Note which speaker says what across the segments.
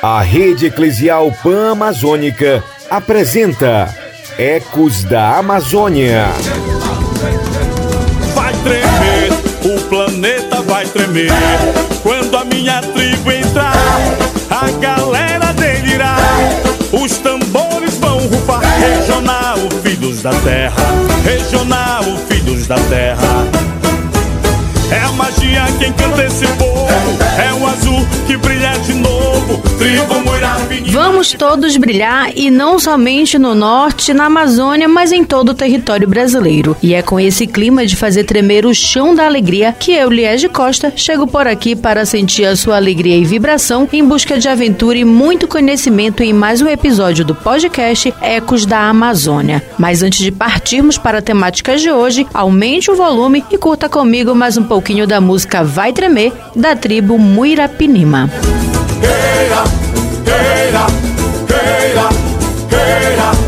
Speaker 1: A Rede Eclesial Pan-Amazônica apresenta Ecos da Amazônia.
Speaker 2: Vai tremer, o planeta vai tremer. Quando a minha tribo entrar, a galera delirar. Os tambores vão rufar. Regional, filhos da terra. Regional, filhos da terra. É a magia que encanta esse povo. É o azul que brilha de novo.
Speaker 3: Vamos todos brilhar e não somente no norte, na Amazônia, mas em todo o território brasileiro. E é com esse clima de fazer tremer o chão da alegria que eu, Liege Costa, chego por aqui para sentir a sua alegria e vibração em busca de aventura e muito conhecimento em mais um episódio do podcast Ecos da Amazônia. Mas antes de partirmos para a temática de hoje, aumente o volume e curta comigo mais um pouquinho da música Vai Tremer, da tribo Muirapinima.
Speaker 2: Queira, queda, queda, queda,
Speaker 3: queda.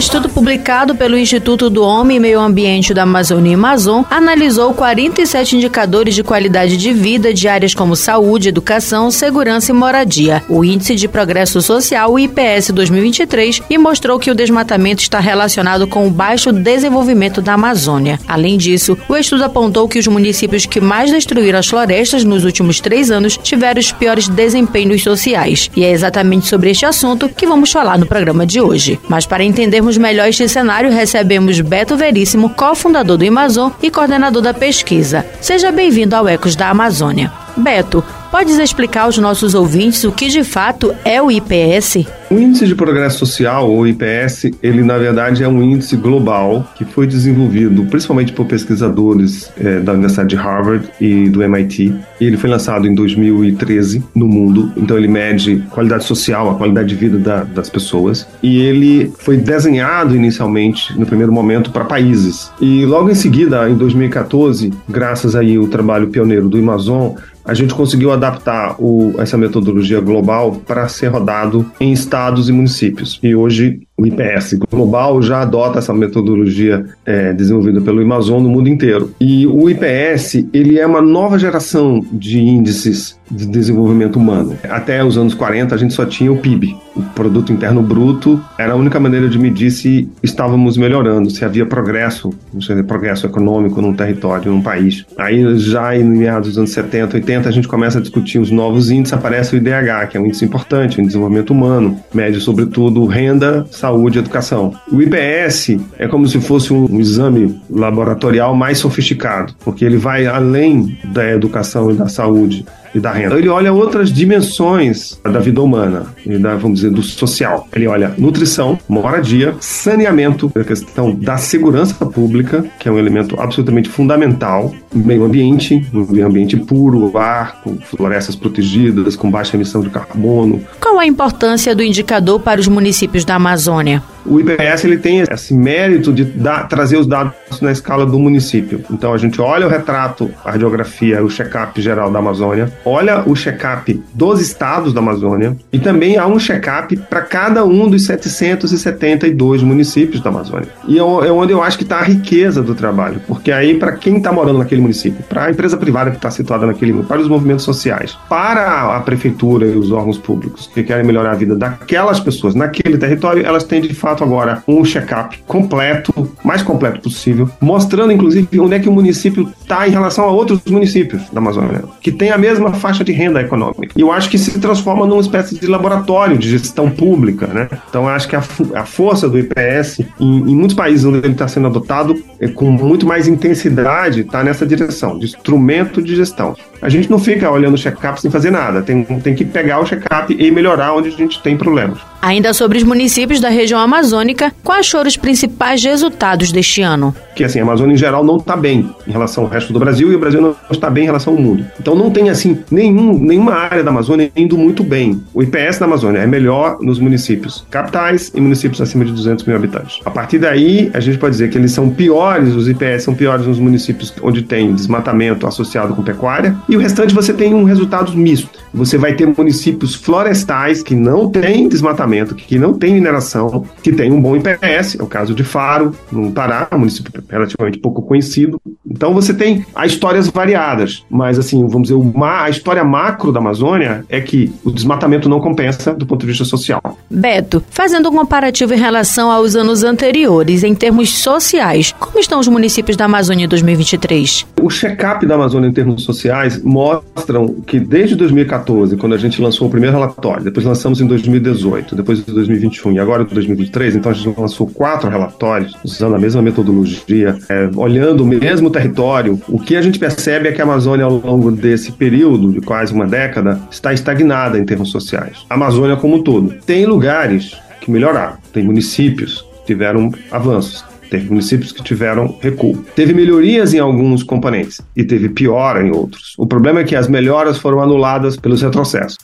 Speaker 3: Estudo publicado pelo Instituto do Homem e Meio Ambiente da Amazônia e Amazon analisou 47 indicadores de qualidade de vida de áreas como saúde, educação, segurança e moradia, o Índice de Progresso Social, IPS 2023, e mostrou que o desmatamento está relacionado com o baixo desenvolvimento da Amazônia. Além disso, o estudo apontou que os municípios que mais destruíram as florestas nos últimos três anos tiveram os piores desempenhos sociais. E é exatamente sobre este assunto que vamos falar no programa de hoje. Mas para entendermos melhor este cenário, recebemos Beto Veríssimo, cofundador do Amazon e coordenador da pesquisa. Seja bem-vindo ao Ecos da Amazônia. Beto, podes explicar aos nossos ouvintes o que de fato é o IPS?
Speaker 4: O Índice de Progresso Social, ou IPS, ele na verdade é um índice global que foi desenvolvido principalmente por pesquisadores eh, da Universidade de Harvard e do MIT. E ele foi lançado em 2013 no mundo, então ele mede qualidade social, a qualidade de vida da- das pessoas. E ele foi desenhado inicialmente, no primeiro momento, para países. E logo em seguida, em 2014, graças aí ao trabalho pioneiro do Amazon, a gente conseguiu adaptar o- essa metodologia global para ser rodado em estados e municípios. E hoje o IPS global já adota essa metodologia eh, desenvolvida pelo Amazon no mundo inteiro. E o IPS ele é uma nova geração de índices de desenvolvimento humano. Até os anos 40 a gente só tinha o PIB, o Produto Interno Bruto, era a única maneira de medir se estávamos melhorando, se havia progresso, não sei, progresso econômico num território, num país. Aí já em meados dos anos 70, 80 a gente começa a discutir os novos índices, aparece o IDH, que é um índice importante em desenvolvimento humano, mede sobretudo renda, saúde e educação. O IPS é como se fosse um exame laboratorial mais sofisticado, porque ele vai além da educação e da saúde e da renda. Ele olha outras dimensões da vida humana e da, vamos dizer, do social. Ele olha nutrição, moradia, saneamento, a questão da segurança pública, que é um elemento absolutamente fundamental, meio ambiente, um meio ambiente puro, ar, com florestas protegidas, com baixa emissão de carbono,
Speaker 3: Qual a importância do indicador para os municípios da Amazônia?
Speaker 4: O IPS ele tem esse mérito de dar- trazer os dados na escala do município. Então a gente olha o retrato, a radiografia, o check-up geral da Amazônia, olha o check-up dos estados da Amazônia e também há um check-up para cada um dos 772 municípios da Amazônia. E é é onde eu acho que está a riqueza do trabalho, porque aí para quem está morando naquele município, para a empresa privada que está situada naquele município, para os movimentos sociais, para a prefeitura e os órgãos públicos que querem melhorar a vida daquelas pessoas naquele território, elas têm de fato agora um check-up completo, mais completo possível, mostrando inclusive onde é que o município está em relação a outros municípios da Amazônia, que tem a mesma faixa de renda econômica. E eu acho que se transforma numa espécie de laboratório de gestão pública, né? Então acho que a, a força do IPS, em, em muitos países onde ele está sendo adotado, é, com muito mais intensidade, está nessa direção, de instrumento de gestão. A gente não fica olhando o check-up sem fazer nada, tem, tem que pegar o check-up e melhorar onde a gente tem problemas.
Speaker 3: Ainda sobre os municípios da região amazônica, quais foram os principais resultados deste ano?
Speaker 4: Que assim, a Amazônia em geral não está bem em relação ao resto do Brasil e o Brasil não está bem em relação ao mundo. Então não tem assim nenhum, nenhuma área da Amazônia indo muito bem. O IPS da Amazônia é melhor nos municípios capitais e municípios acima de 200 mil habitantes. A partir daí, a gente pode dizer que eles são piores, os IPS são piores nos municípios onde tem desmatamento associado com pecuária e o restante você tem um resultado misto. Você vai ter municípios florestais que não têm desmatamento, que não têm mineração, que tem um bom IPS, é o caso de Faro, no Pará, município relativamente pouco conhecido. Então você tem as histórias variadas, mas assim, vamos dizer, a história macro da Amazônia é que o desmatamento não compensa do ponto de vista social.
Speaker 3: Beto, fazendo um comparativo em relação aos anos anteriores, em termos sociais, como estão os municípios da Amazônia em 2023?
Speaker 4: O check-up da Amazônia em termos sociais mostram que desde 2014, quando a gente lançou o primeiro relatório, depois lançamos em 2018, depois em 2021 e agora em 2023, então a gente lançou quatro relatórios usando a mesma metodologia, é, olhando o mesmo território. O que a gente percebe é que a Amazônia, ao longo desse período de quase uma década, está estagnada em termos sociais. A Amazônia como um todo. Tem lugares que melhoraram, tem municípios que tiveram avanços, Teve municípios que tiveram recuo. Teve melhorias em alguns componentes e teve piora em outros. O problema é que as melhoras foram anuladas pelos retrocessos.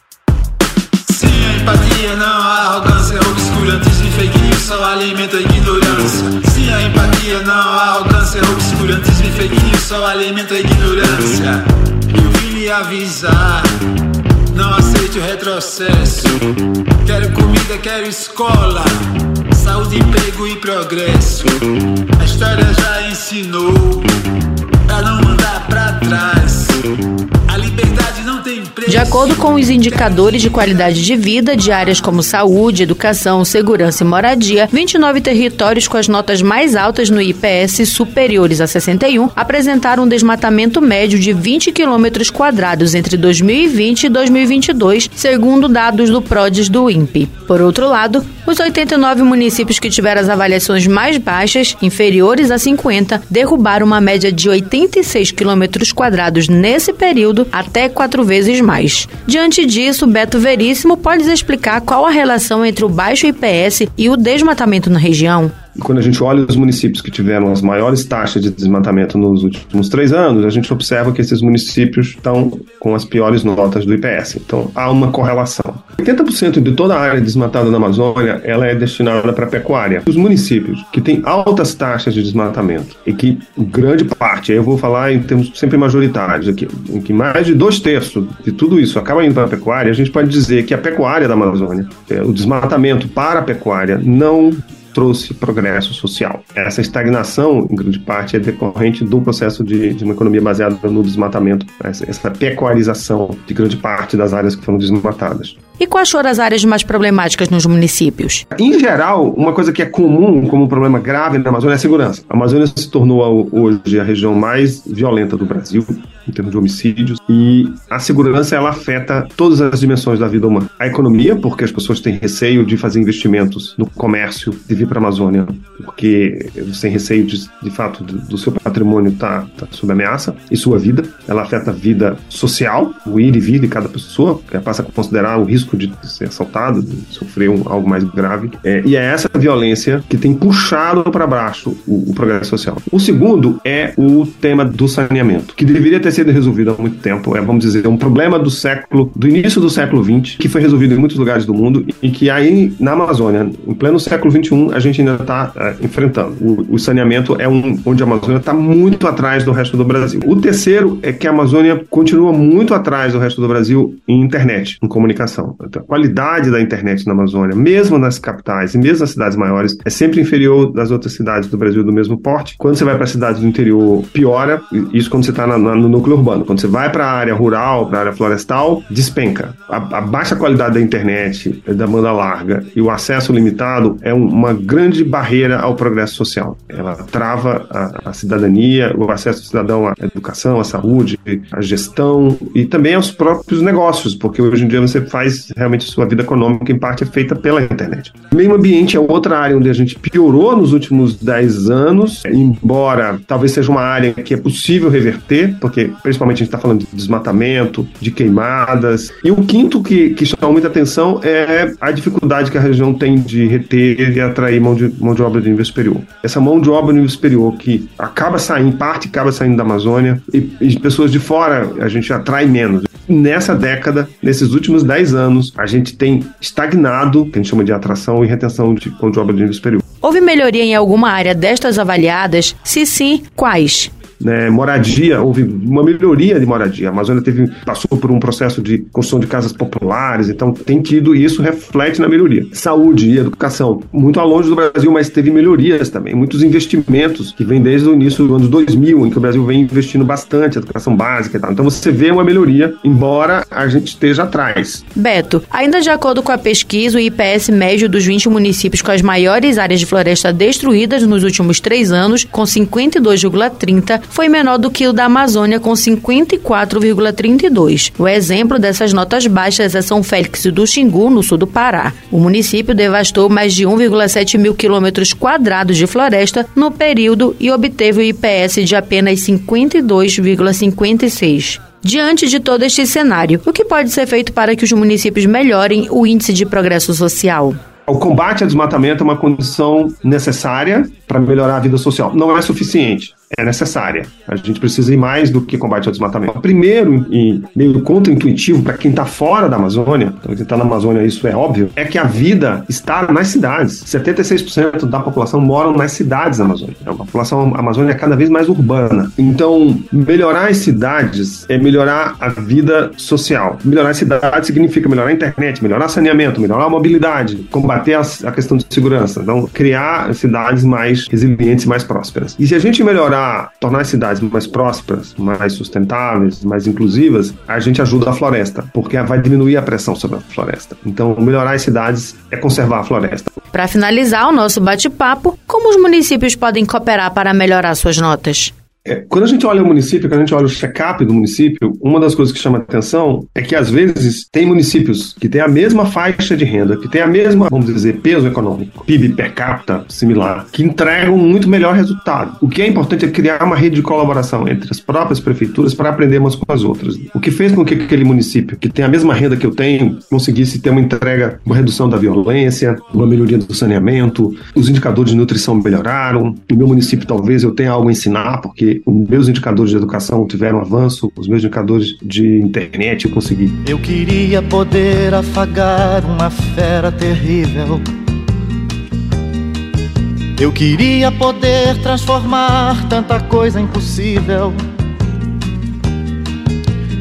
Speaker 4: Empatia não há arrogância, obscurantismo e fake news só alimenta a ignorância. Sim, a empatia não há arrogância, obscurantismo e fake news só alimenta a ignorância. Eu vim lhe avisar. Não aceite o retrocesso. Quero comida, quero escola. Saúde, emprego e progresso. A história já ensinou pra não andar pra trás.
Speaker 3: Acordo com os indicadores de qualidade de vida de áreas como saúde, educação, segurança e moradia, 29 territórios com as notas mais altas no IPS superiores a 61 apresentaram um desmatamento médio de 20 quilômetros quadrados entre 2020 e 2022, segundo dados do PRODES do INPE. Por outro lado, os 89 municípios que tiveram as avaliações mais baixas, inferiores a 50, derrubaram uma média de 86 quilômetros quadrados nesse período, até quatro vezes mais. Diante disso, Beto Veríssimo pode explicar qual a relação entre o baixo IPS e o desmatamento na região?
Speaker 4: Quando a gente olha os municípios que tiveram as maiores taxas de desmatamento nos últimos três anos, a gente observa que esses municípios estão com as piores notas do IPS. Então, há uma correlação. 80% de toda a área desmatada na Amazônia, ela é destinada para pecuária. Os municípios que têm altas taxas de desmatamento e que grande parte, eu vou falar em termos sempre majoritários aqui, em que mais de dois terços de tudo isso acaba indo para a pecuária, a gente pode dizer que a pecuária da Amazônia, é, o desmatamento para a pecuária não trouxe progresso social. Essa estagnação, em grande parte, é decorrente do processo de, de uma economia baseada no desmatamento, essa, essa pecuarização de grande parte das áreas que foram desmatadas.
Speaker 3: E quais foram as áreas mais problemáticas nos municípios?
Speaker 4: Em geral, uma coisa que é comum como um problema grave na Amazônia é a segurança. A Amazônia se tornou hoje a região mais violenta do Brasil em termos de homicídios e a segurança ela afeta todas as dimensões da vida humana. A economia, porque as pessoas têm receio de fazer investimentos no comércio, de vir para a Amazônia, porque tem receio de, de fato do, do seu patrimônio estar tá, tá sob ameaça e sua vida. Ela afeta a vida social, o ir e vir de cada pessoa, que passa a considerar o risco risco de ser assaltado, de sofrer um, algo mais grave. É, e é essa violência que tem puxado para baixo o, o, progresso social. O segundo é o tema do saneamento, que deveria ter sido resolvido há muito tempo. É, vamos dizer, um problema do século, do início do século XX, que foi resolvido em muitos lugares do mundo e que aí na Amazônia, em pleno século XXI, a gente ainda está é, enfrentando. O, o, saneamento é um onde a Amazônia está muito atrás do resto do Brasil. O terceiro é que a Amazônia continua muito atrás do resto do Brasil em internet, em comunicação. A qualidade da internet na Amazônia, mesmo nas capitais e mesmo nas cidades maiores, é sempre inferior das outras cidades do Brasil do mesmo porte. Quando você vai para cidades do interior, piora. Isso quando você está no núcleo urbano. Quando você vai para a área rural, para a área florestal, despenca. A, a, baixa qualidade da internet, da banda larga e o acesso limitado é um, uma grande barreira ao progresso social. Ela trava a, a cidadania, o acesso do cidadão à educação, à saúde, à gestão e também aos próprios negócios, porque hoje em dia você faz realmente sua vida econômica em parte é feita pela internet. Meio ambiente é outra área onde a gente piorou nos últimos 10 anos, embora talvez seja uma área que é possível reverter, porque principalmente a gente está falando de desmatamento, de queimadas. E o quinto que, que chama muita atenção é a dificuldade que a região tem de reter e atrair mão de, mão de obra de nível superior. Essa mão de obra de nível superior que acaba saindo, parte acaba saindo da Amazônia, e, e pessoas de fora a gente atrai menos. Nessa década, nesses últimos 10 anos, a gente tem estagnado, que a gente chama de atração e retenção de mão de obra de nível superior.
Speaker 3: Houve melhoria em alguma área destas avaliadas? Se sim, quais?
Speaker 4: Né, moradia, houve uma melhoria de moradia. A Amazônia teve, passou por um processo de construção de casas populares, então tem tido, isso reflete na melhoria. Saúde e educação, muito longe do Brasil, mas teve melhorias também, muitos investimentos que vêm desde o início do ano 2000, em que o Brasil vem investindo bastante, educação básica e tal. Então você vê uma melhoria, embora a gente esteja atrás.
Speaker 3: Beto, ainda de acordo com a pesquisa, o IPS médio dos 20 municípios com as maiores áreas de floresta destruídas nos últimos três anos, com 52,30, foi menor do que o da Amazônia, com 54,32. O exemplo dessas notas baixas é São Félix do Xingu, no sul do Pará. O município devastou mais de 1,7 mil quilômetros quadrados de floresta no período e obteve o IPS de apenas 52,56. Diante de todo este cenário, o que pode ser feito para que os municípios melhorem o índice de progresso social?
Speaker 4: O combate ao desmatamento é uma condição necessária para melhorar a vida social. Não é suficiente é necessária. A gente precisa ir mais do que combate ao desmatamento. Primeiro, e meio contra-intuitivo para quem está fora da Amazônia, então quem está na Amazônia isso é óbvio, é que a vida está nas cidades. 76% da população moram nas cidades da Amazônia. A população amazônica é cada vez mais urbana. Então, melhorar as cidades é melhorar a vida social. Melhorar as cidades significa melhorar a internet, melhorar saneamento, melhorar a mobilidade, combater a, a questão de segurança. Então, criar cidades mais resilientes e mais prósperas. E se a gente melhorar melhorar, tornar as cidades mais prósperas, mais sustentáveis, mais inclusivas, a gente ajuda a floresta, porque vai diminuir a pressão sobre a floresta. Então, melhorar as cidades é conservar a floresta.
Speaker 3: Para finalizar o nosso bate-papo, como os municípios podem cooperar para melhorar suas notas?
Speaker 4: É, quando a gente olha o município, quando a gente olha o check-up do município, uma das coisas que chama atenção é que às vezes tem municípios que têm a mesma faixa de renda, que têm a mesma, vamos dizer, peso econômico, PIB per capita similar, que entregam muito melhor resultado. O que é importante é criar uma rede de colaboração entre as próprias prefeituras para aprender umas com as outras. O que fez com que aquele município, que tem a mesma renda que eu tenho, conseguisse ter uma entrega, uma redução da violência, uma melhoria do saneamento, os indicadores de nutrição melhoraram. No meu município, talvez eu tenha algo a ensinar, porque os meus indicadores de educação tiveram avanço, os meus indicadores de internet eu consegui.
Speaker 5: Eu queria poder afagar uma fera terrível. Eu queria poder transformar tanta coisa impossível.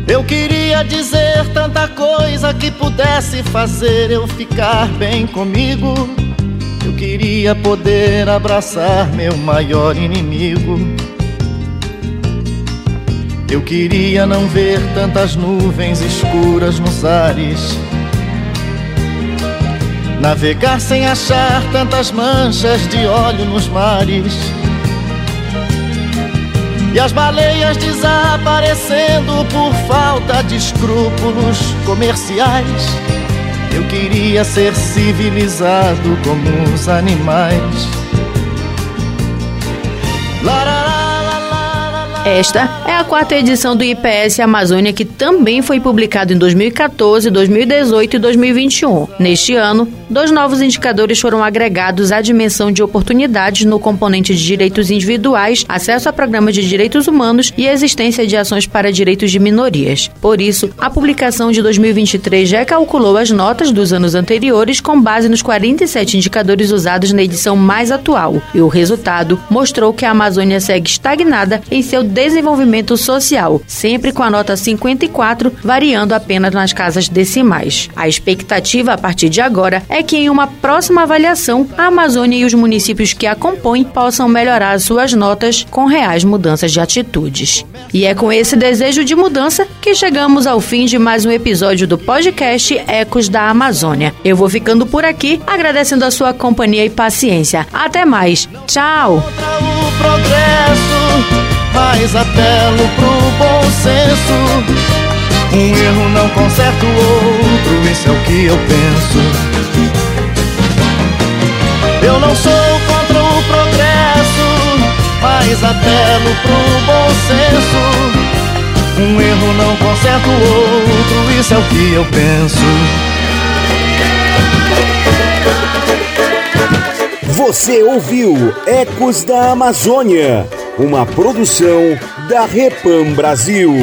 Speaker 5: Eu queria dizer tanta coisa que pudesse fazer eu ficar bem comigo. Eu queria poder abraçar meu maior inimigo. Eu queria não ver tantas nuvens escuras nos ares. Navegar sem achar tantas manchas de óleo nos mares. E as baleias desaparecendo por falta de escrúpulos comerciais. Eu queria ser civilizado como os animais.
Speaker 3: Esta é a quarta edição do IPS Amazônia, que também foi publicado em 2014, 2018 e 2021. Neste ano, dois novos indicadores foram agregados à dimensão de oportunidades no componente de direitos individuais, acesso a programas de direitos humanos e existência de ações para direitos de minorias. Por isso, a publicação de 2023 já calculou as notas dos anos anteriores com base nos 47 indicadores usados na edição mais atual, e o resultado mostrou que a Amazônia segue estagnada em seu desenvolvimento social, sempre com a nota 54, variando apenas nas casas decimais. A expectativa a partir de agora é que em uma próxima avaliação, a Amazônia e os municípios que a compõem possam melhorar suas notas com reais mudanças de atitudes. E é com esse desejo de mudança que chegamos ao fim de mais um episódio do podcast Ecos da Amazônia. Eu vou ficando por aqui, agradecendo a sua companhia e paciência. Até mais. Tchau
Speaker 5: mais apelo pro bom senso. Um erro não conserta o outro, isso é o que eu penso. Eu não sou contra o progresso, mas apelo pro bom senso. Um erro não conserta o outro, isso é o que eu penso.
Speaker 1: Você ouviu Ecos da Amazônia, uma produção da Repam Brasil.